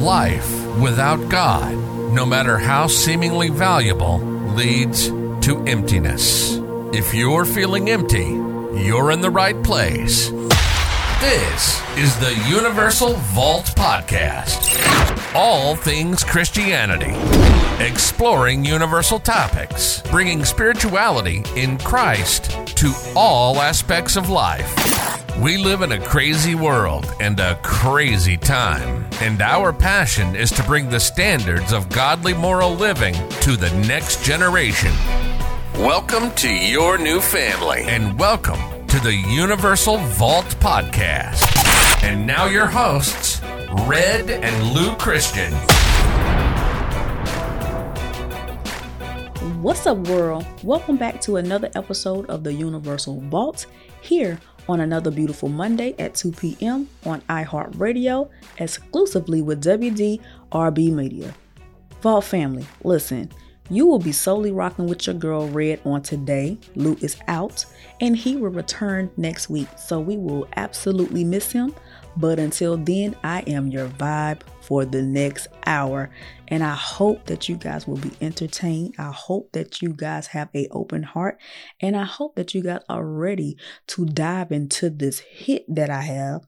Life without God, no matter how seemingly valuable, leads to emptiness. If you're feeling empty, you're in the right place. This is the Universal Vault Podcast. All things Christianity, exploring universal topics, bringing spirituality in Christ to all aspects of life. We live in a crazy world and a crazy time, and our passion is to bring the standards of godly moral living to the next generation. Welcome to your new family, and welcome to the Universal Vault Podcast. And now, your hosts, Red and Lou Christian. What's up, world? Welcome back to another episode of the Universal Vault here on another beautiful Monday at 2 p.m. on iHeartRadio, exclusively with WDRB Media. Vault family, listen. You will be solely rocking with your girl Red on today. Lou is out and he will return next week. So we will absolutely miss him. But until then, I am your vibe for the next hour. And I hope that you guys will be entertained. I hope that you guys have a open heart. And I hope that you guys are ready to dive into this hit that I have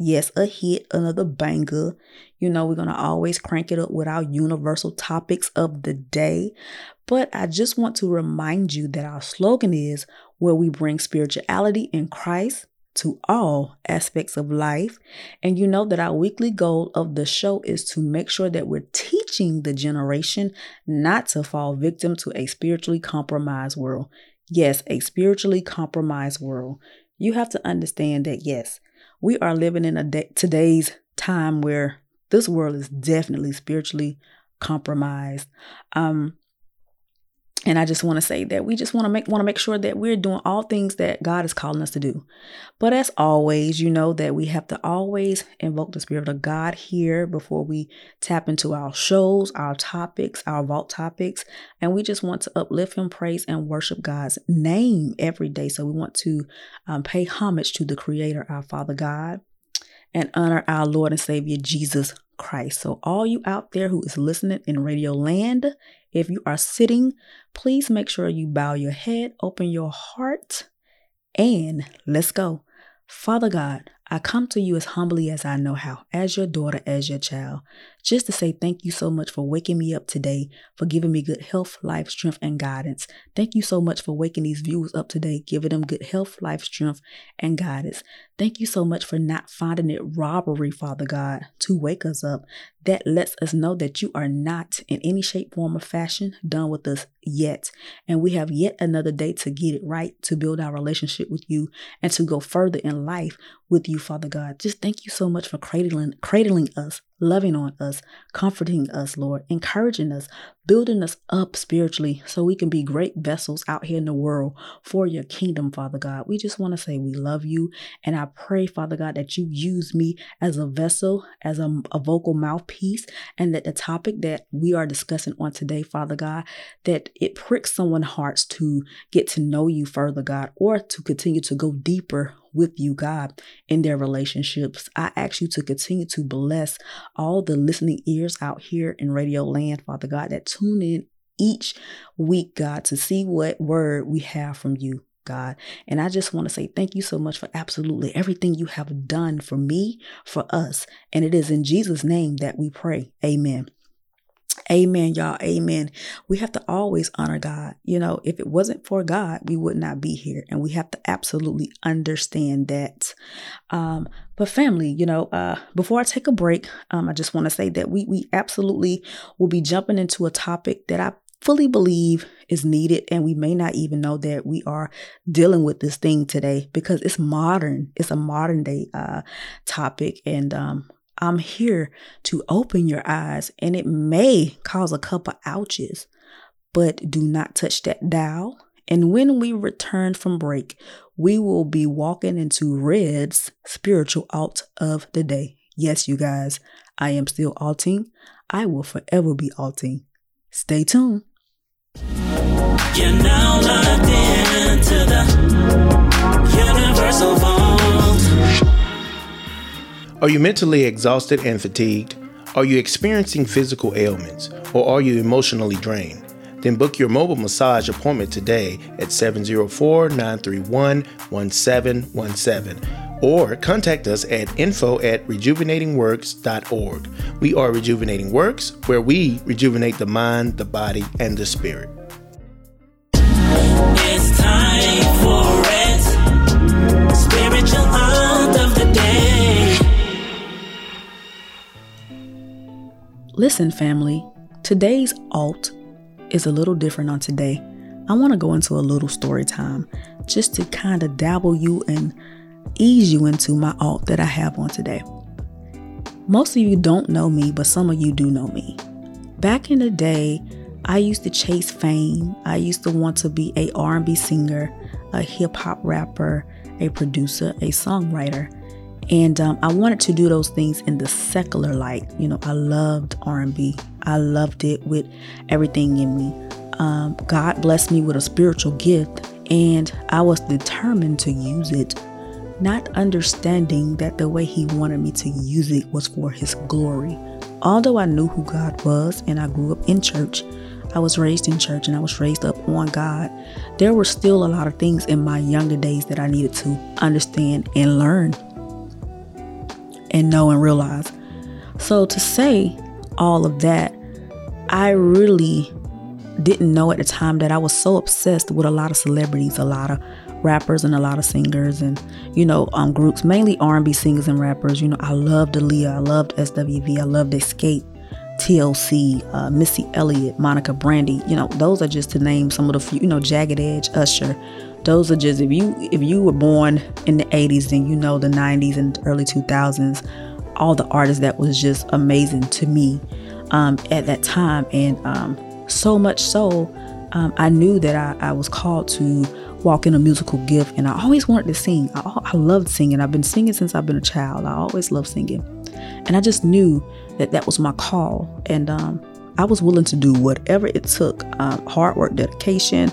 Yes, a hit, another banger. You know, we're going to always crank it up with our universal topics of the day. But I just want to remind you that our slogan is where we bring spirituality in Christ to all aspects of life. And you know that our weekly goal of the show is to make sure that we're teaching the generation not to fall victim to a spiritually compromised world. Yes, a spiritually compromised world. You have to understand that, yes, we are living in a de- today's time where this world is definitely spiritually compromised. Um, and I just want to say that we just want to make want to make sure that we're doing all things that God is calling us to do. But as always, you know that we have to always invoke the spirit of God here before we tap into our shows, our topics, our vault topics, and we just want to uplift Him, praise, and worship God's name every day. So we want to um, pay homage to the Creator, our Father God, and honor our Lord and Savior Jesus Christ. So, all you out there who is listening in Radio Land, if you are sitting, please make sure you bow your head, open your heart, and let's go. Father God, I come to you as humbly as I know how, as your daughter, as your child, just to say thank you so much for waking me up today, for giving me good health, life, strength, and guidance. Thank you so much for waking these viewers up today, giving them good health, life, strength, and guidance. Thank you so much for not finding it robbery, Father God, to wake us up. That lets us know that you are not in any shape, form, or fashion done with us yet. And we have yet another day to get it right, to build our relationship with you, and to go further in life with you, Father God. Just thank you so much for cradling, cradling us, loving on us, comforting us, Lord, encouraging us, building us up spiritually so we can be great vessels out here in the world for your kingdom, Father God. We just want to say we love you. And I pray, Father God, that you use me as a vessel, as a, a vocal mouthpiece, and that the topic that we are discussing on today, Father God, that it pricks someone's hearts to get to know you further, God, or to continue to go deeper with you, God, in their relationships. I ask you to continue to bless all the listening ears out here in Radio Land, Father God, that tune in each week, God, to see what word we have from you. God. And I just want to say thank you so much for absolutely everything you have done for me, for us. And it is in Jesus' name that we pray. Amen. Amen, y'all. Amen. We have to always honor God. You know, if it wasn't for God, we would not be here. And we have to absolutely understand that. Um, but family, you know, uh, before I take a break, um, I just want to say that we we absolutely will be jumping into a topic that I fully believe is needed and we may not even know that we are dealing with this thing today because it's modern it's a modern day uh, topic and um, I'm here to open your eyes, and it may cause a couple ouches, but do not touch that dial. And when we return from break, we will be walking into Red's spiritual alt of the day. Yes, you guys, I am still alting. I will forever be alting. Stay tuned. You're now locked into the Universal. Are you mentally exhausted and fatigued? Are you experiencing physical ailments or are you emotionally drained? Then book your mobile massage appointment today at 704 931 1717 or contact us at info at rejuvenatingworks.org. We are Rejuvenating Works, where we rejuvenate the mind, the body, and the spirit. Listen, family, today's alt is a little different on today. I want to go into a little story time just to kind of dabble you and ease you into my alt that I have on today. Most of you don't know me, but some of you do know me. Back in the day, I used to chase fame. I used to want to be a R&B singer, a hip hop rapper, a producer, a songwriter. And um, I wanted to do those things in the secular light. You know, I loved R&B. I loved it with everything in me. Um, God blessed me with a spiritual gift, and I was determined to use it not understanding that the way He wanted me to use it was for His glory. Although I knew who God was and I grew up in church, I was raised in church and I was raised up on God, there were still a lot of things in my younger days that I needed to understand and learn and know and realize. So, to say all of that, I really didn't know at the time that I was so obsessed with a lot of celebrities, a lot of rappers and a lot of singers and you know um, groups mainly r&b singers and rappers you know i loved aaliyah i loved swv i loved Xscape tlc uh, missy elliott monica brandy you know those are just to name some of the few you know jagged edge usher those are just if you if you were born in the 80s then you know the 90s and early 2000s all the artists that was just amazing to me um, at that time and um, so much so um, i knew that I, I was called to walk in a musical gift. And I always wanted to sing. I, I loved singing. I've been singing since I've been a child. I always loved singing. And I just knew that that was my call. And um, I was willing to do whatever it took um, hard work, dedication,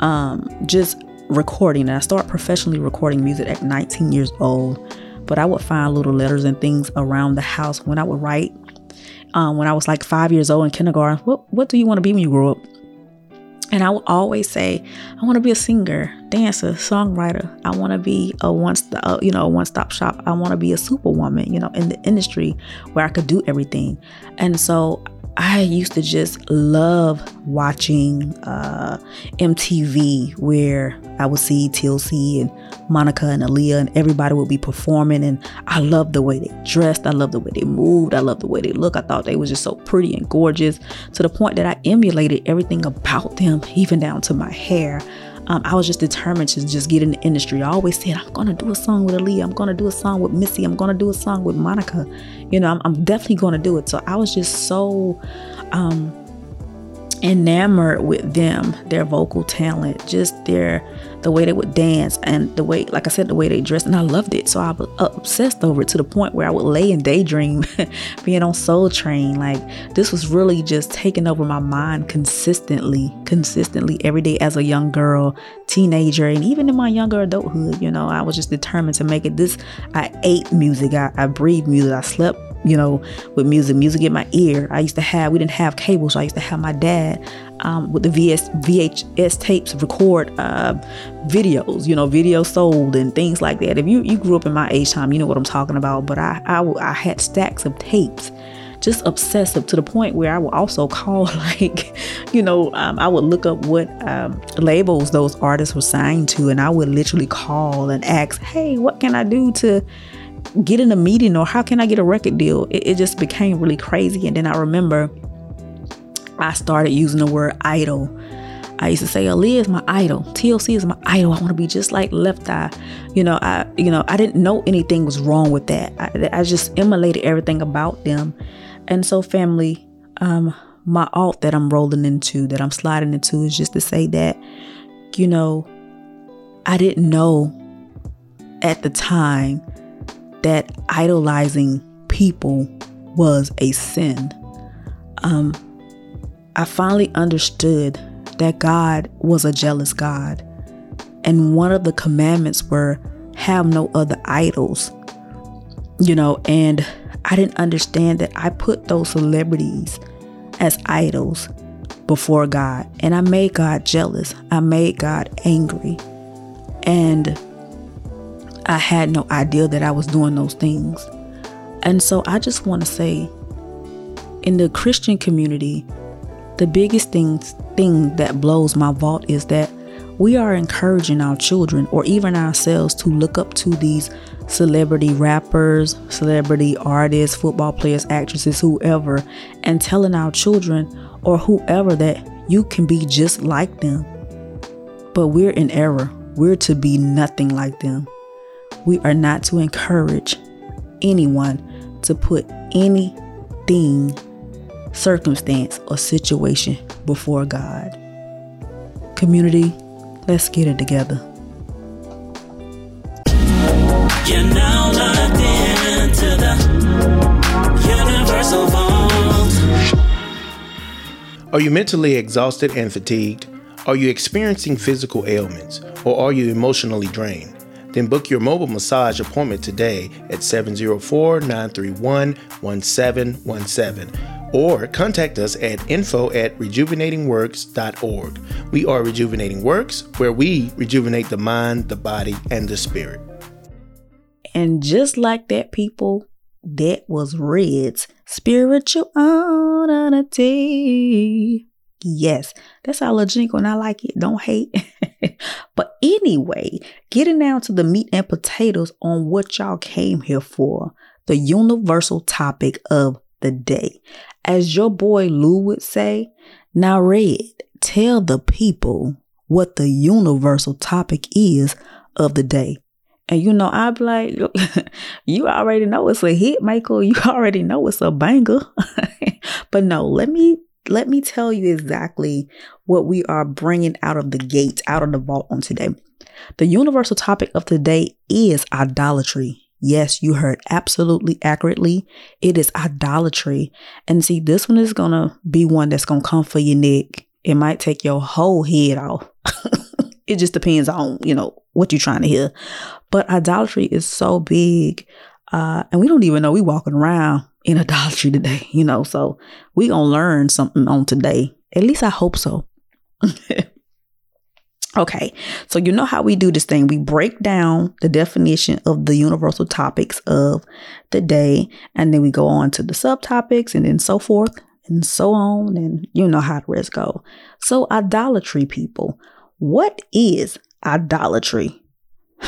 um, just recording. And I started professionally recording music at 19 years old. But I would find little letters and things around the house when I would write. Um, when I was like five years old in kindergarten, what, what do you want to be when you grow up? And I would always say, I want to be a singer, dancer, songwriter. I want to be a one, uh, you know, one stop shop. I want to be a superwoman, you know, in the industry where I could do everything. And so I used to just love watching uh, MTV where I would see TLC and Monica and Aaliyah and everybody would be performing. And I loved the way they dressed. I loved the way they moved. I loved the way they looked. I thought they were just so pretty and gorgeous to the point that I emulated everything about them, even down to my hair um, I was just determined to just get in the industry. I always said, I'm going to do a song with Aaliyah. I'm going to do a song with Missy. I'm going to do a song with Monica. You know, I'm, I'm definitely going to do it. So I was just so um, enamored with them, their vocal talent, just their the way they would dance and the way, like I said, the way they dressed, and I loved it. So I was obsessed over it to the point where I would lay and daydream, being on Soul Train. Like this was really just taking over my mind consistently, consistently every day as a young girl, teenager, and even in my younger adulthood. You know, I was just determined to make it. This I ate music, I, I breathed music, I slept you know, with music, music in my ear. I used to have, we didn't have cable, so I used to have my dad um, with the VS, VHS tapes record uh, videos, you know, videos sold and things like that. If you, you grew up in my age time, you know what I'm talking about. But I, I, I had stacks of tapes just obsessive to the point where I would also call like, you know, um, I would look up what um, labels those artists were signed to, and I would literally call and ask, "Hey, what can I do to get in a meeting or how can I get a record deal? It, it just became really crazy. And then I remember I started using the word idol. I used to say Aaliyah is my idol. TLC is my idol. I want to be just like Left Eye. You know, I you know I didn't know anything was wrong with that. I, I just emulated everything about them. And so, family, um, my alt that I'm rolling into, that I'm sliding into, is just to say that, you know, I didn't know at the time that idolizing people was a sin. Um, I finally understood that God was a jealous God. And one of the commandments were have no other idols. You know, and I didn't understand that I put those celebrities as idols before God. And I made God jealous. I made God angry. And I had no idea that I was doing those things. And so I just want to say in the Christian community, the biggest thing, thing that blows my vault is that we are encouraging our children or even ourselves to look up to these celebrity rappers, celebrity artists, football players, actresses, whoever, and telling our children or whoever that you can be just like them. But we're in error. We're to be nothing like them. We are not to encourage anyone to put anything, circumstance, or situation before God. Community, let's get it together. You're now locked into the Universal Vault. Are you mentally exhausted and fatigued? Are you experiencing physical ailments? Or are you emotionally drained? Then book your mobile massage appointment today at 704 931 1717 or contact us at info at rejuvenatingworks.org. We are Rejuvenating Works, where we rejuvenate the mind, the body, and the spirit. And just like that, people, that was Red's spirituality. Yes, that's our little jingle, and I like it. Don't hate. but anyway, getting down to the meat and potatoes on what y'all came here for the universal topic of the day. As your boy Lou would say, now, Red, tell the people what the universal topic is of the day. And you know, I'd be like, you already know it's a hit, Michael. You already know it's a banger. but no, let me let me tell you exactly what we are bringing out of the gate, out of the vault on today. The universal topic of today is idolatry. Yes, you heard absolutely accurately. It is idolatry. And see, this one is going to be one that's going to come for your neck. It might take your whole head off. it just depends on, you know, what you're trying to hear. But idolatry is so big. Uh, and we don't even know we walking around in idolatry today, you know. So we gonna learn something on today. At least I hope so. okay, so you know how we do this thing. We break down the definition of the universal topics of the day, and then we go on to the subtopics and then so forth and so on, and you know how the rest go. So idolatry, people. What is idolatry?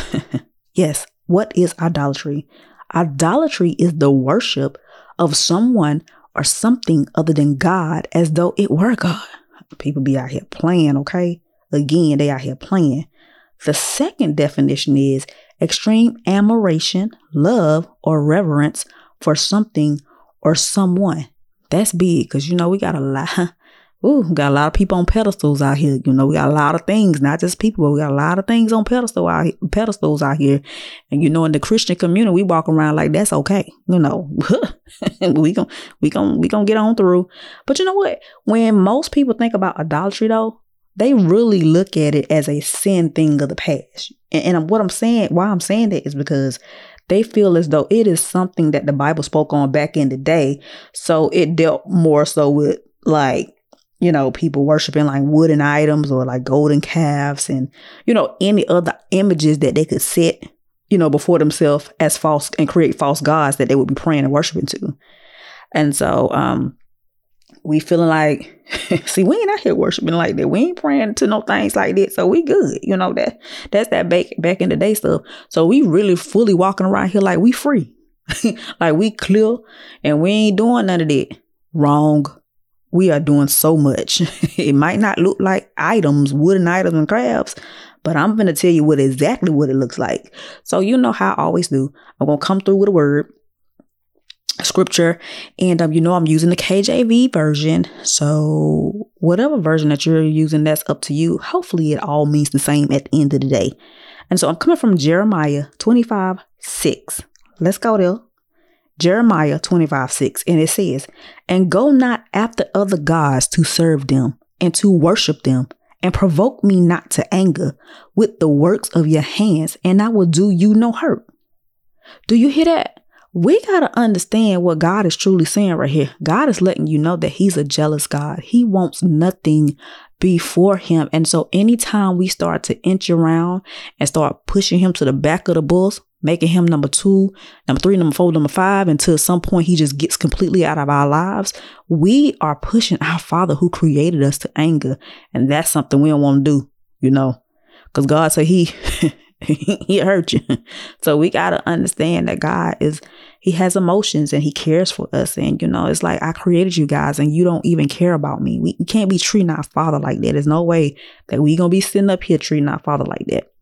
yes, what is idolatry? Idolatry is the worship of someone or something other than God as though it were God. People be out here playing, okay? Again, they out here playing. The second definition is extreme admiration, love, or reverence for something or someone. That's big because you know we got a lot Ooh, got a lot of people on pedestals out here. You know, we got a lot of things, not just people, but we got a lot of things on pedestal out here, pedestals out here. And you know, in the Christian community, we walk around like that's okay. You know, we gon' we gon' we gonna get on through. But you know what? When most people think about idolatry, though, they really look at it as a sin thing of the past. And, and what I'm saying, why I'm saying that is because they feel as though it is something that the Bible spoke on back in the day. So it dealt more so with like you know, people worshiping like wooden items or like golden calves and, you know, any other images that they could set, you know, before themselves as false and create false gods that they would be praying and worshiping to. And so, um, we feeling like, see, we ain't out here worshiping like that. We ain't praying to no things like that. So we good. You know, that that's that back back in the day stuff. So we really fully walking around here like we free. like we clear and we ain't doing none of that. Wrong we are doing so much. it might not look like items, wooden items and crafts, but I'm going to tell you what exactly what it looks like. So you know how I always do. I'm going to come through with a word, scripture, and um, you know I'm using the KJV version. So whatever version that you're using, that's up to you. Hopefully it all means the same at the end of the day. And so I'm coming from Jeremiah 25, 6. Let's go there. Jeremiah 25 6, and it says, And go not after other gods to serve them and to worship them, and provoke me not to anger with the works of your hands, and I will do you no hurt. Do you hear that? we got to understand what God is truly saying right here. God is letting you know that He's a jealous God. He wants nothing before Him. And so, anytime we start to inch around and start pushing Him to the back of the bus, making Him number two, number three, number four, number five, until some point He just gets completely out of our lives, we are pushing our Father who created us to anger. And that's something we don't want to do, you know, because God said He. he hurt you. So we got to understand that God is, he has emotions and he cares for us. And, you know, it's like, I created you guys and you don't even care about me. We, we can't be treating our father like that. There's no way that we going to be sitting up here treating our father like that.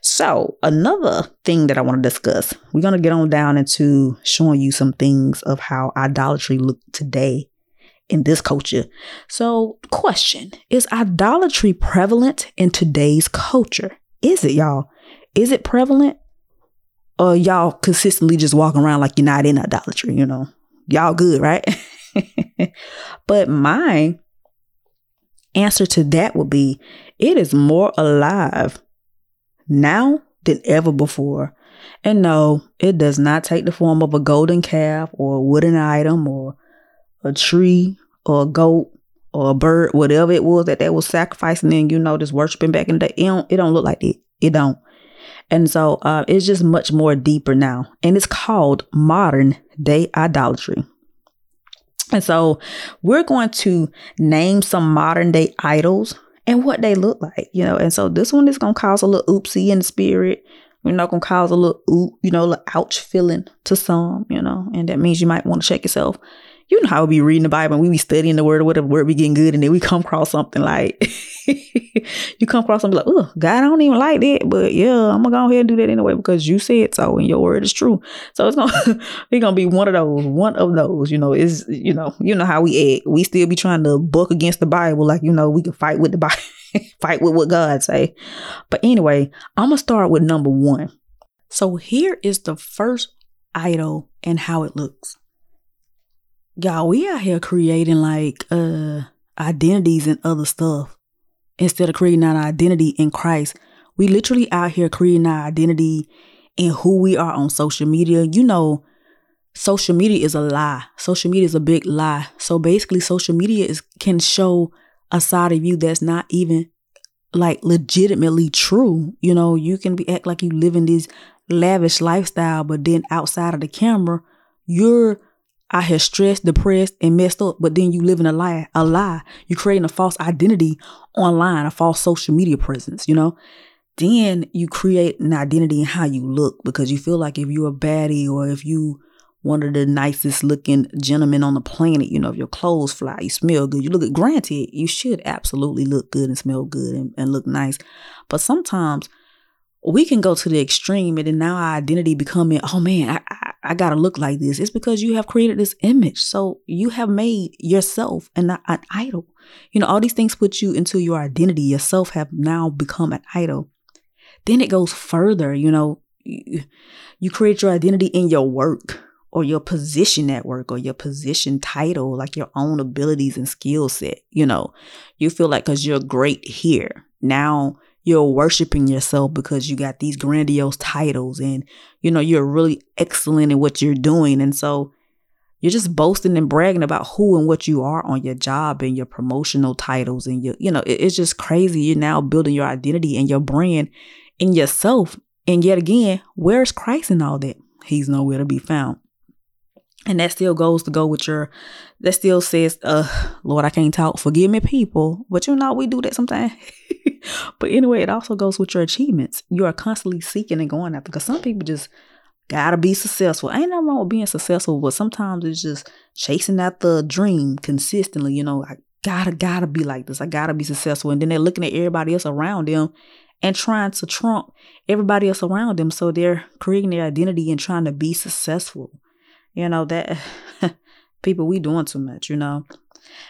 So, another thing that I want to discuss, we're going to get on down into showing you some things of how idolatry look today in this culture. So, question Is idolatry prevalent in today's culture? Is it, y'all? Is it prevalent? Or y'all consistently just walking around like you're not in idolatry, you know? Y'all good, right? but my answer to that would be it is more alive now than ever before. And no, it does not take the form of a golden calf or a wooden item or a tree or a goat or a bird, whatever it was that they were sacrificing and you know just worshiping back in the day. It don't, it don't look like that. It don't. And so uh, it's just much more deeper now. And it's called modern day idolatry. And so we're going to name some modern day idols and what they look like, you know. And so this one is to cause a little oopsie in the spirit. We're not to cause a little oop, you know, ouch feeling to some, you know. And that means you might want to check yourself you know how we be reading the Bible and we be studying the word or whatever word be getting good and then we come across something like you come across something like, oh God, I don't even like that. But yeah, I'm gonna go ahead and do that anyway because you said so and your word is true. So it's gonna it's gonna be one of those, one of those, you know, is you know, you know how we act. We still be trying to buck against the Bible, like, you know, we can fight with the Bible, fight with what God say. But anyway, I'm gonna start with number one. So here is the first idol and how it looks y'all, we out here creating like uh identities and other stuff instead of creating our identity in Christ. We literally out here creating our identity in who we are on social media. You know, social media is a lie. Social media is a big lie. So basically, social media is can show a side of you that's not even like legitimately true. You know, you can be act like you live in this lavish lifestyle, but then outside of the camera, you're I have stressed, depressed, and messed up, but then you live in a lie, a lie. You're creating a false identity online, a false social media presence, you know? Then you create an identity in how you look because you feel like if you're a baddie or if you one of the nicest looking gentlemen on the planet, you know, if your clothes fly, you smell good, you look good. Granted, you should absolutely look good and smell good and, and look nice. But sometimes we can go to the extreme and then now our identity becoming, oh man, I, I, gotta look like this. It's because you have created this image. So you have made yourself an, an idol. You know, all these things put you into your identity. Yourself have now become an idol. Then it goes further, you know, you, you create your identity in your work or your position at work or your position title, like your own abilities and skill set. You know, you feel like because you're great here. Now you're worshiping yourself because you got these grandiose titles and you know you're really excellent in what you're doing. And so you're just boasting and bragging about who and what you are on your job and your promotional titles and your you know it, it's just crazy. You're now building your identity and your brand in yourself. And yet again where's christ in all that? He's nowhere to be found. And that still goes to go with your that still says uh lord i can't talk. Forgive me people. But you know we do that sometimes but anyway it also goes with your achievements. You are constantly seeking and going after because some people just gotta be successful. Ain't nothing wrong with being successful but sometimes it's just chasing after a dream consistently you know i gotta gotta be like this. I gotta be successful. And then they're looking at everybody else around them and trying to trump everybody else around them. So they're creating their identity and trying to be successful. You know, that people, we doing too much, you know.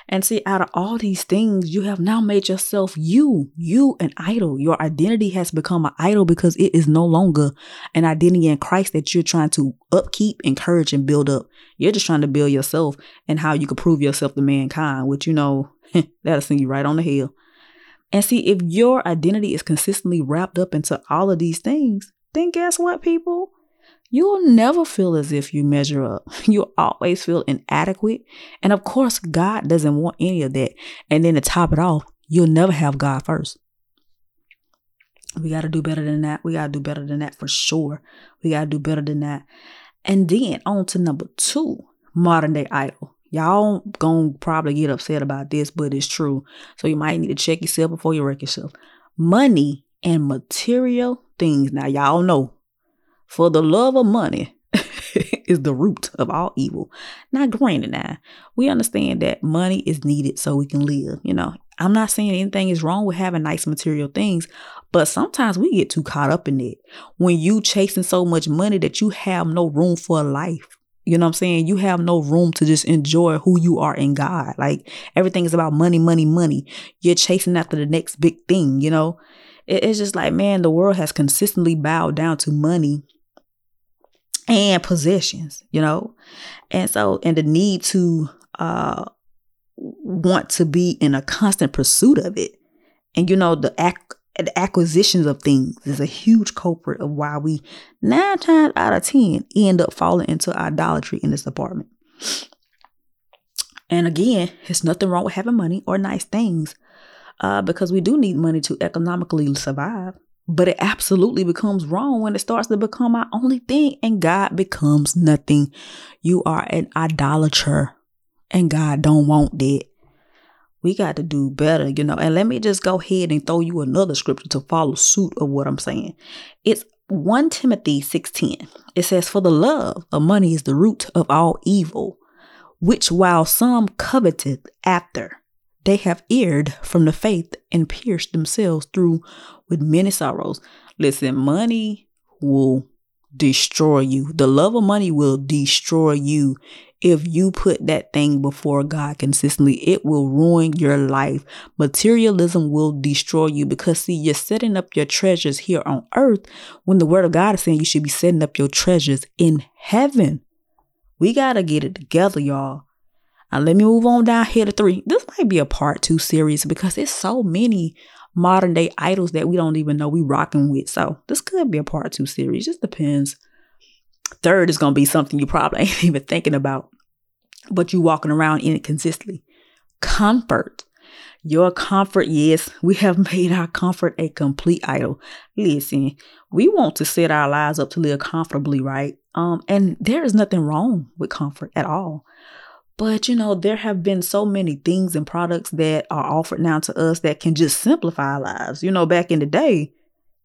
And see, out of all these things, you have now made yourself you, you an idol. Your identity has become an idol because it is no longer an identity in Christ that you're trying to upkeep, encourage, and build up. You're just trying to build yourself and how you can prove yourself to mankind, which you know, that'll send you right on the hill. And see, if your identity is consistently wrapped up into all of these things, then guess what, people? You'll never feel as if you measure up. You'll always feel inadequate. And of course, God doesn't want any of that. And then to top it off, you'll never have God first. We got to do better than that. We got to do better than that for sure. We got to do better than that. And then on to number two, modern day idol. Y'all gonna probably get upset about this, but it's true. So you might need to check yourself before you wreck yourself. Money and material things. Now y'all know, for the love of money is the root of all evil. Now, granted, now we understand that money is needed so we can live. You know, I'm not saying anything is wrong with having nice material things, but sometimes we get too caught up in it. When you chasing so much money that you have no room for life. You know what I'm saying? You have no room to just enjoy who you are in God. Like everything is about money, money, money. You're chasing after the next big thing, you know? It's just like, man, the world has consistently bowed down to money and possessions, you know? And so, and the need to uh want to be in a constant pursuit of it. And you know, the ac- the acquisitions of things is a huge culprit of why we nine times out of ten end up falling into idolatry in this department. And again, it's nothing wrong with having money or nice things, uh, because we do need money to economically survive. But it absolutely becomes wrong when it starts to become our only thing and God becomes nothing. You are an idolater and God don't want that. We got to do better, you know. And let me just go ahead and throw you another scripture to follow suit of what I'm saying. It's 1 Timothy 6:10. It says, For the love of money is the root of all evil, which while some coveted after, they have erred from the faith and pierced themselves through with many sorrows. Listen, money will destroy you. The love of money will destroy you if you put that thing before God consistently. It will ruin your life. Materialism will destroy you because, see, you're setting up your treasures here on earth when the Word of God is saying you should be setting up your treasures in heaven. We got to get it together, y'all. Now, let me move on down here to three. This might be a part two series because it's so many modern day idols that we don't even know we rocking with. So this could be a part two series. Just depends. Third is gonna be something you probably ain't even thinking about, but you walking around in it consistently. Comfort. Your comfort, yes, we have made our comfort a complete idol. Listen, we want to set our lives up to live comfortably, right? Um, and there is nothing wrong with comfort at all. But you know, there have been so many things and products that are offered now to us that can just simplify lives. You know, back in the day,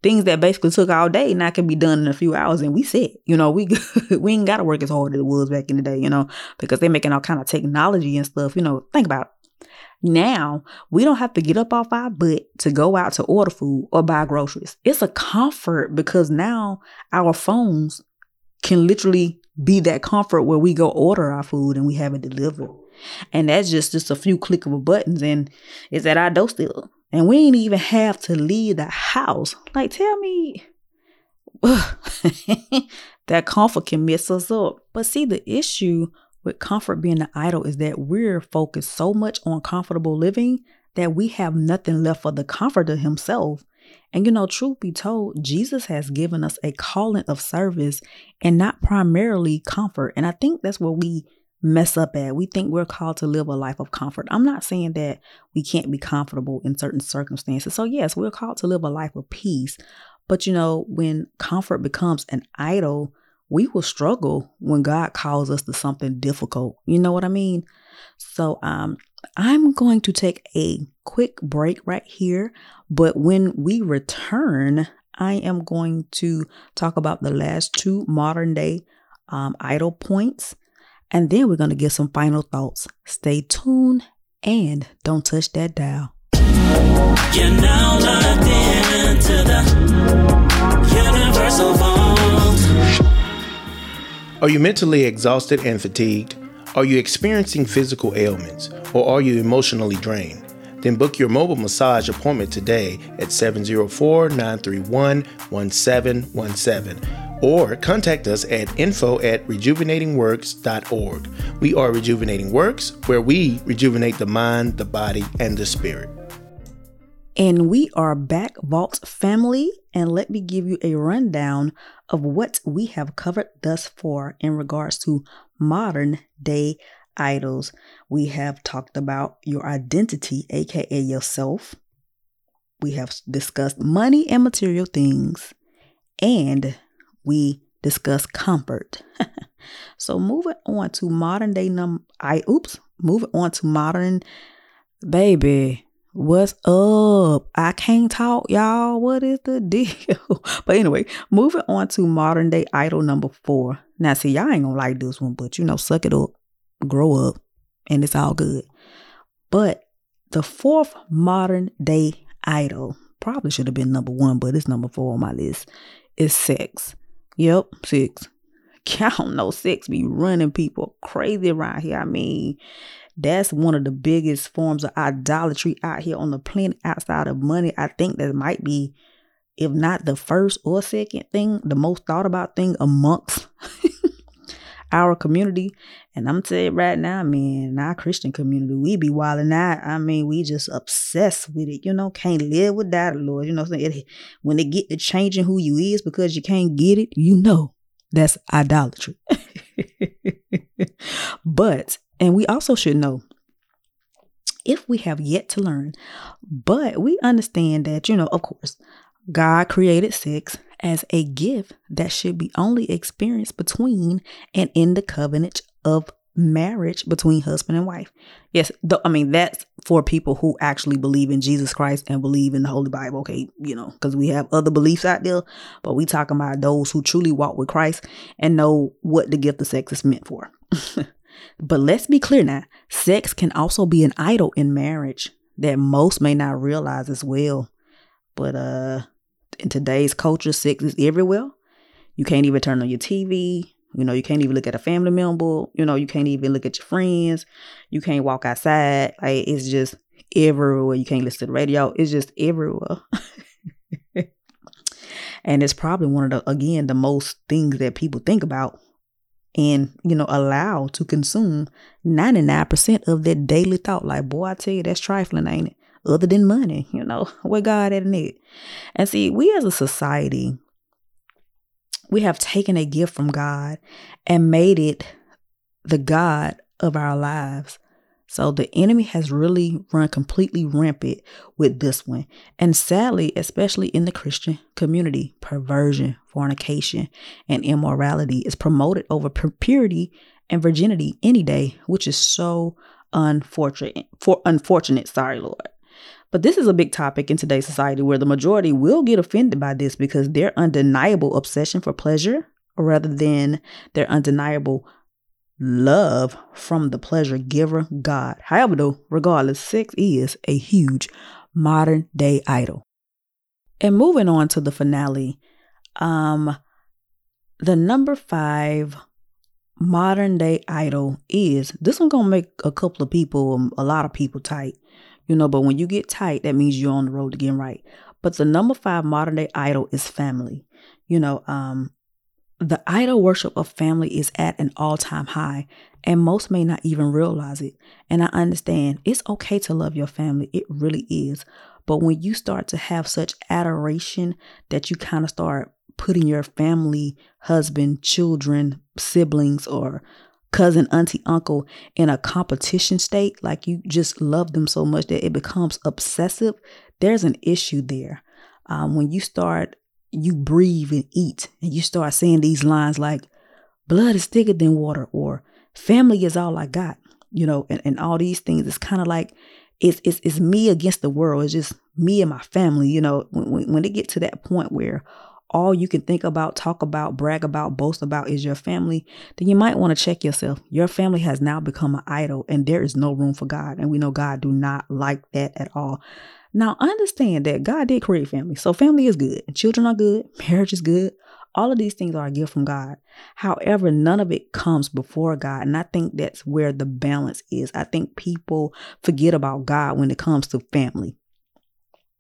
things that basically took all day now can be done in a few hours and we sit. You know, we we ain't gotta work as hard as it was back in the day, you know, because they're making all kind of technology and stuff. You know, think about it. Now we don't have to get up off our butt to go out to order food or buy groceries. It's a comfort because now our phones can literally be that comfort where we go order our food and we have it delivered. And that's just just a few click clickable buttons and it's at our doorstep. And we ain't even have to leave the house. Like tell me that comfort can mess us up. But see the issue with comfort being the idol is that we're focused so much on comfortable living that we have nothing left for the comforter himself. And you know, truth be told, Jesus has given us a calling of service and not primarily comfort. And I think that's where we mess up at. We think we're called to live a life of comfort. I'm not saying that we can't be comfortable in certain circumstances. So, yes, we're called to live a life of peace. But you know, when comfort becomes an idol, we will struggle when God calls us to something difficult. You know what I mean? So, um, I'm going to take a quick break right here, but when we return, I am going to talk about the last two modern day um, idol points, and then we're going to get some final thoughts. Stay tuned and don't touch that dial. You're now locked into the Universal Vault. Are you mentally exhausted and fatigued? Are you experiencing physical ailments or are you emotionally drained? Then book your mobile massage appointment today at 704 931 1717 or contact us at info at rejuvenatingworks.org. We are Rejuvenating Works, where we rejuvenate the mind, the body, and the spirit. And we are back, Vault family, and let me give you a rundown of what we have covered thus far in regards to modern day idols. We have talked about your identity, aka yourself. We have discussed money and material things, and we discussed comfort. so moving on to modern day num I oops, moving on to modern baby What's up? I can't talk, y'all. What is the deal? but anyway, moving on to modern day idol number four. Now, see, y'all ain't gonna like this one, but you know, suck it up, grow up, and it's all good. But the fourth modern day idol probably should have been number one, but it's number four on my list. Is sex. Yep, sex. Count no sex be running people crazy around here. I mean, that's one of the biggest forms of idolatry out here on the planet outside of money. I think that might be, if not the first or second thing, the most thought about thing amongst our community. And I'm you right now, man, our Christian community, we be wilding out. I mean, we just obsessed with it. You know, can't live without it, Lord. You know, it, when they get to changing who you is because you can't get it, you know, that's idolatry. but and we also should know if we have yet to learn, but we understand that, you know, of course, God created sex as a gift that should be only experienced between and in the covenant of marriage between husband and wife. Yes, I mean that's for people who actually believe in Jesus Christ and believe in the Holy Bible. Okay, you know, because we have other beliefs out there, but we talking about those who truly walk with Christ and know what the gift of sex is meant for. But let's be clear now sex can also be an idol in marriage that most may not realize as well. But uh, in today's culture, sex is everywhere. You can't even turn on your TV. You know, you can't even look at a family member. You know, you can't even look at your friends. You can't walk outside. Like it's just everywhere. You can't listen to the radio. It's just everywhere. and it's probably one of the again the most things that people think about and you know allow to consume 99% of their daily thought. Like boy i tell you that's trifling ain't it? Other than money you know where god at in it? And see we as a society we have taken a gift from god and made it the god of our lives so the enemy has really run completely rampant with this one. And sadly, especially in the Christian community, perversion, fornication, and immorality is promoted over purity and virginity any day, which is so unfortunate. For unfortunate, sorry, Lord. But this is a big topic in today's society where the majority will get offended by this because their undeniable obsession for pleasure rather than their undeniable love from the pleasure giver God. However, though, regardless, sex is a huge modern day idol. And moving on to the finale, um, the number five modern day idol is this one gonna make a couple of people, um, a lot of people tight, you know. But when you get tight, that means you're on the road to getting right. But the number five modern day idol is family. You know, um, the idol worship of family is at an all time high, and most may not even realize it. And I understand it's okay to love your family, it really is. But when you start to have such adoration that you kind of start putting your family, husband, children, siblings, or cousin, auntie, uncle in a competition state, like you just love them so much that it becomes obsessive, there's an issue there. Um, when you start you breathe and eat and you start saying these lines like blood is thicker than water or family is all I got, you know, and, and all these things. It's kind of like it's, it's it's me against the world. It's just me and my family, you know, when, when, it get to that point where all you can think about, talk about, brag about, boast about is your family, then you might want to check yourself. Your family has now become an idol and there is no room for God. And we know God do not like that at all. Now, understand that God did create family. So, family is good. Children are good. Marriage is good. All of these things are a gift from God. However, none of it comes before God. And I think that's where the balance is. I think people forget about God when it comes to family.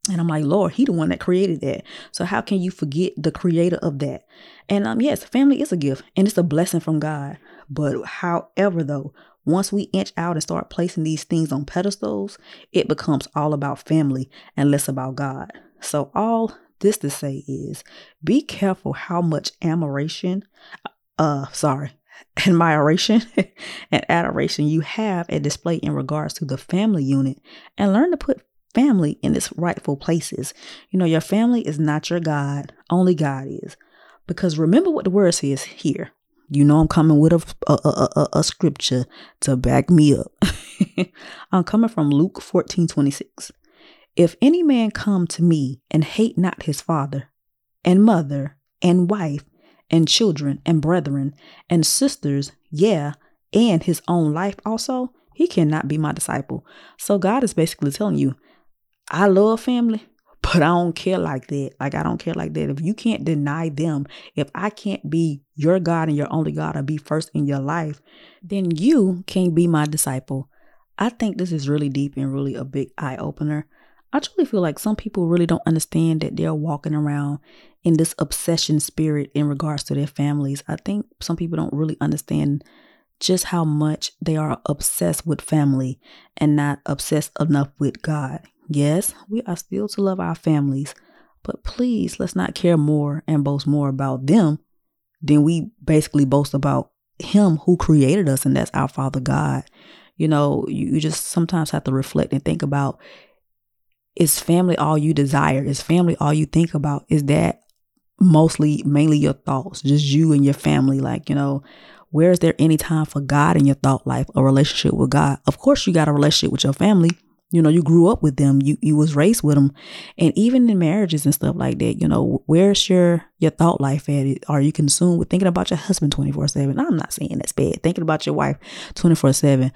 And I'm like, Lord, He the one that created that. So how can you forget the creator of that? And um, yes, family is a gift and it's a blessing from God. But however, though, once we inch out and start placing these things on pedestals, it becomes all about family and less about God. So, all this to say is be careful how much admiration, uh, sorry, admiration and adoration you have and display in regards to the family unit and learn to put family in its rightful places. You know, your family is not your God, only God is. Because remember what the word says here. You know, I'm coming with a, a, a, a scripture to back me up. I'm coming from Luke 14 26. If any man come to me and hate not his father and mother and wife and children and brethren and sisters, yeah, and his own life also, he cannot be my disciple. So God is basically telling you, I love family, but I don't care like that. Like I don't care like that. If you can't deny them, if I can't be your God and your only God or be first in your life, then you can't be my disciple. I think this is really deep and really a big eye opener. I truly feel like some people really don't understand that they're walking around in this obsession spirit in regards to their families. I think some people don't really understand just how much they are obsessed with family and not obsessed enough with God. Yes, we are still to love our families, but please let's not care more and boast more about them than we basically boast about Him who created us, and that's our Father God. You know, you, you just sometimes have to reflect and think about is family all you desire? Is family all you think about? Is that mostly, mainly your thoughts, just you and your family? Like, you know, where is there any time for God in your thought life, a relationship with God? Of course, you got a relationship with your family. You know, you grew up with them, you you was raised with them, and even in marriages and stuff like that. You know, where's your your thought life at? Are you consumed with thinking about your husband twenty four seven? I'm not saying that's bad. Thinking about your wife twenty four seven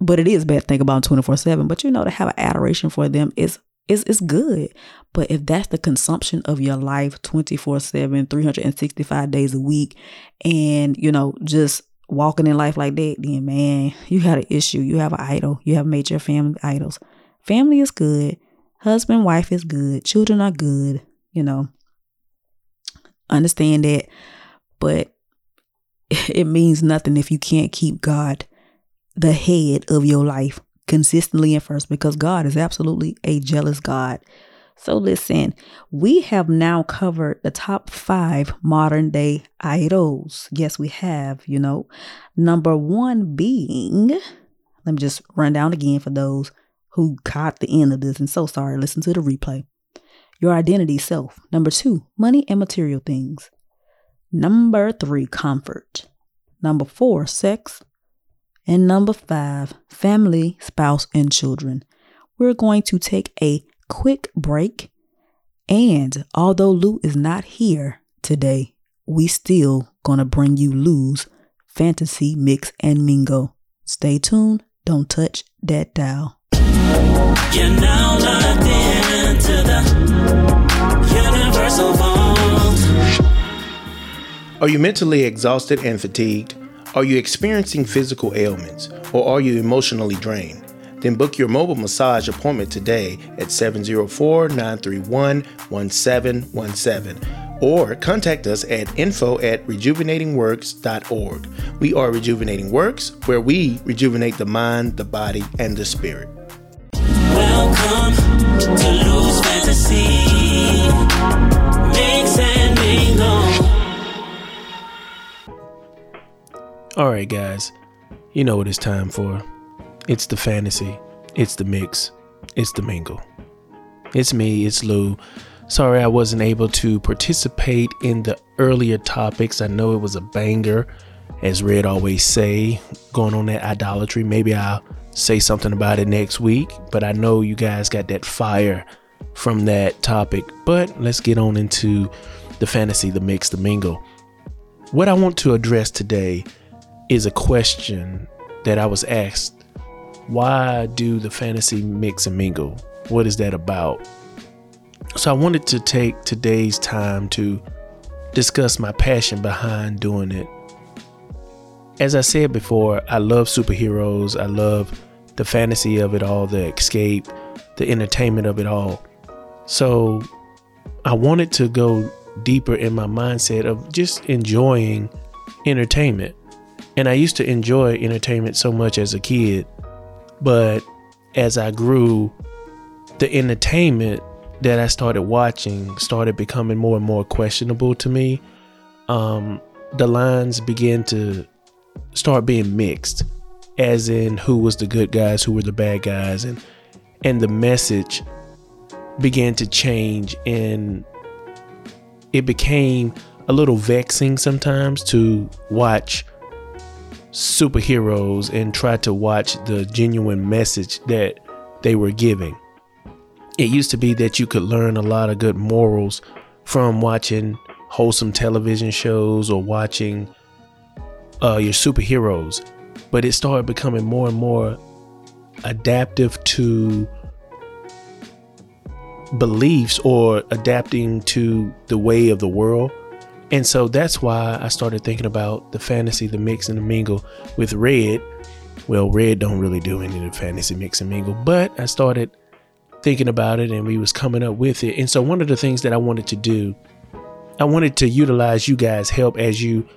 but it is bad think about 24 7 but you know to have an adoration for them is is is good but if that's the consumption of your life 24 7 365 days a week and you know just walking in life like that then man you got an issue. You have an idol. You have made your family idols. Family is good. Husband wife is good. Children are good you know. Understand that. But it means nothing if you can't keep god the head of your life consistently and first because God is absolutely a jealous God. So, listen, we have now covered the top five modern day idols. Yes, we have, you know. Number one being, let me just run down again for those who caught the end of this and so sorry, listen to the replay. Your identity self. Number two, money and material things. Number three, comfort. Number four, sex. And number five, family, spouse, and children. We're going to take a quick break. And although Lou is not here today, we still gonna bring you Lou's fantasy mix and mingo. Stay tuned. Don't touch that dial. You're now locked into the Universal Vault. Are you mentally exhausted and fatigued? Are you experiencing physical ailments or are you emotionally drained? Then book your mobile massage appointment today at 704 931 1717 or contact us at info at rejuvenatingworks.org. We are Rejuvenating Works, where we rejuvenate the mind, the body, and the spirit. Welcome to Lou's Fantasy. Mix and mingle. All right, guys, you know what it's time for. It's the fantasy, it's the mix, it's the mingle. It's me, it's Lou. Sorry I wasn't able to participate in the earlier topics. I know it was a banger, as Red always say, going on that idolatry. Maybe I'll say something about it next week, but I know you guys got that fire from that topic. But let's get on into the fantasy, the mix, the mingle. What I want to address today is a question that I was asked. Why do the fantasy mix and mingle? What is that about? So I wanted to take today's time to discuss my passion behind doing it. As I said before, I love superheroes. I love the fantasy of it all, the escape, the entertainment of it all. So I wanted to go deeper in my mindset of just enjoying entertainment And I used to enjoy entertainment so much as a kid, but as I grew, the entertainment that I started watching started becoming more and more questionable to me. Um, the lines began to start being mixed, as in who was the good guys, who were the bad guys, and and the message began to change, and it became a little vexing sometimes to watch superheroes and try to watch the genuine message that they were giving. It used to be that you could learn a lot of good morals from watching wholesome television shows or watching uh, your superheroes, but it started becoming more and more adaptive to beliefs or adapting to the way of the world. And so that's why I started thinking about the fantasy, the mix and the mingle with Red. Well, Red don't really do any of the fantasy mix and mingle, but I started thinking about it and we was coming up with it. And so one of the things that I wanted to do, I wanted to utilize you guys' help as you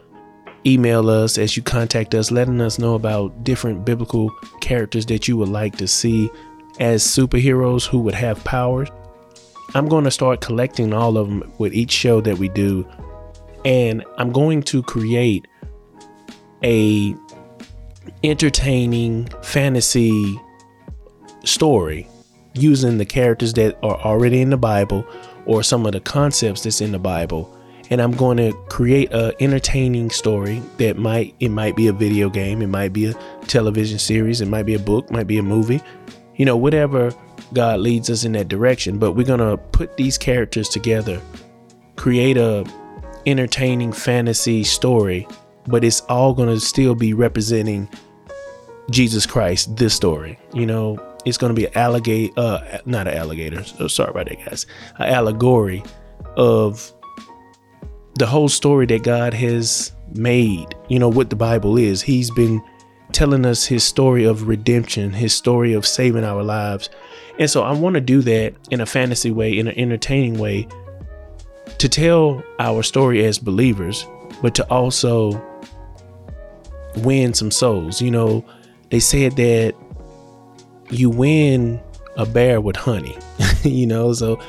email us, as you contact us, letting us know about different biblical characters that you would like to see as superheroes who would have powers. I'm going to start collecting all of them with each show that we do. And I'm going to create a entertaining fantasy story using the characters that are already in the Bible or some of the concepts that's in the Bible. And I'm going to create a entertaining story that might it might be a video game, it might be a television series, it might be a book, might be a movie. You know, whatever God leads us in that direction, but we're going to put these characters together, create a entertaining fantasy story, but it's all going to still be representing Jesus Christ, this story. You know, it's going to be an alligator, uh, not an alligator. So sorry about that, guys. An allegory of the whole story that God has made. You know what the Bible is. He's been telling us his story of redemption, his story of saving our lives. And so I want to do that in a fantasy way, in an entertaining way, to tell our story as believers, but to also win some souls. You know, they said that you win a bear with honey, you know, so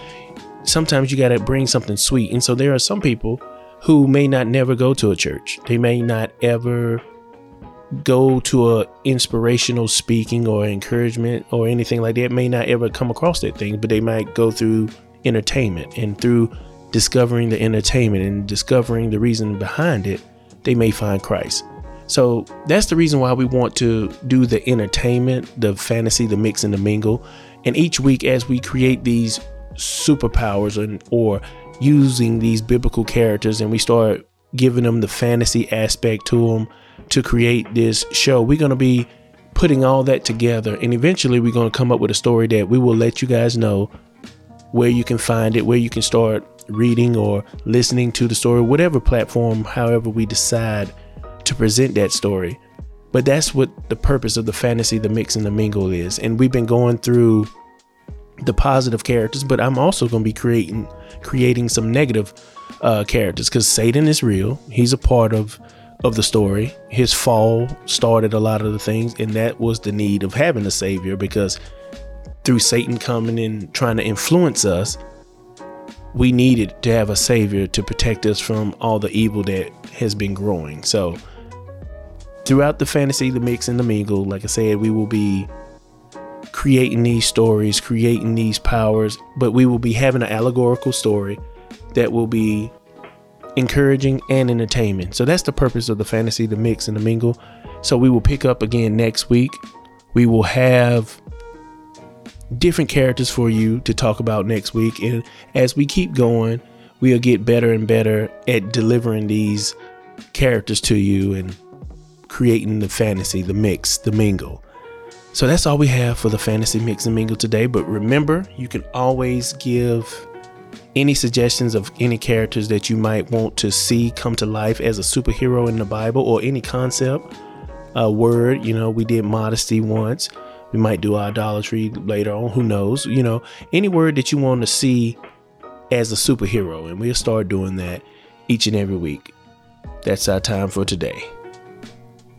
sometimes you got to bring something sweet. And so there are some people who may not never go to a church. They may not ever go to a inspirational speaking or encouragement or anything like that may not ever come across that thing but they might go through entertainment and through discovering the entertainment and discovering the reason behind it they may find christ so that's the reason why we want to do the entertainment, the fantasy, the mix and the mingle. And each week, as we create these superpowers and or using these biblical characters, and we start giving them the fantasy aspect to them to create this show, we're going to be putting all that together. And eventually, we're going to come up with a story that we will let you guys know where you can find it, where you can start reading or listening to the story, whatever platform, however we decide to present that story. But that's what the purpose of the fantasy, the mix and the mingle is. And we've been going through the positive characters, but I'm also going to be creating creating some negative uh, characters because Satan is real. He's a part of of the story. His fall started a lot of the things, and that was the need of having a savior because through Satan coming and trying to influence us, we needed to have a savior to protect us from all the evil that has been growing. So throughout the fantasy, the mix and the mingle, like I said, we will be creating these stories, creating these powers, but we will be having an allegorical story that will be encouraging and entertainment. So that's the purpose of the fantasy, the mix and the mingle. So we will pick up again next week. We will have different characters for you to talk about next week. And as we keep going, we'll get better and better at delivering these characters to you and creating the fantasy, the mix, the mingle. So that's all we have for the fantasy mix and mingle today. But remember, you can always give any suggestions of any characters that you might want to see come to life as a superhero in the Bible or any concept, a word. You know, we did modesty once. We might do idolatry later on. Who knows? You know, any word that you want to see as a superhero. And we'll start doing that each and every week. That's our time for today.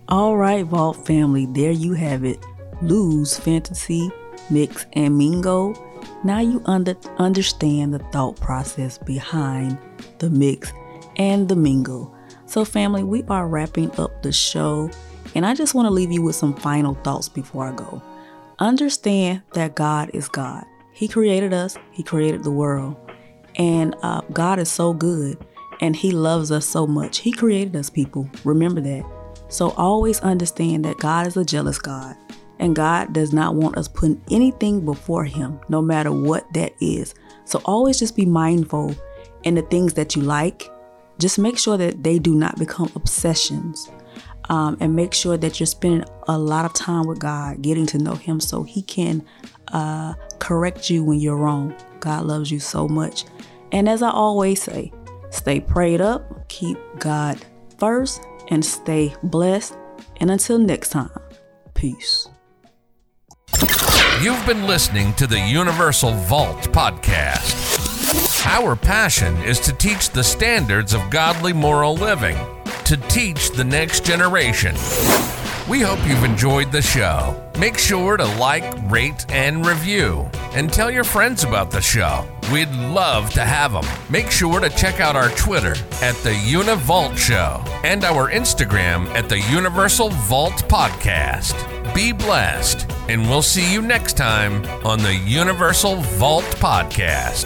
All right, Vault family, there you have it. Lou's fantasy, mix, and mingo. Now you under, understand the thought process behind the mix and the mingle. So, family, we are wrapping up the show, and I just want to leave you with some final thoughts before I go. Understand that God is God. He created us, He created the world, and uh, God is so good, and He loves us so much. He created us, people. Remember that. So always understand that God is a jealous God, and God does not want us putting anything before Him, no matter what that is. So always just be mindful in the things that you like. Just make sure that they do not become obsessions. Um, and make sure that you're spending a lot of time with God, getting to know Him so He can uh, correct you when you're wrong. God loves you so much. And as I always say, stay prayed up, keep God first, and stay blessed. And until next time, peace. You've been listening to the Universal Vault podcast. Our passion is to teach the standards of godly moral living, to teach the next generation. We hope you've enjoyed the show. Make sure to like, rate, and review. And tell your friends about the show. We'd love to have them. Make sure to check out our Twitter at the Univault Show and our Instagram at the Universal Vault Podcast. Be blessed, and we'll see you next time on the Universal Vault Podcast.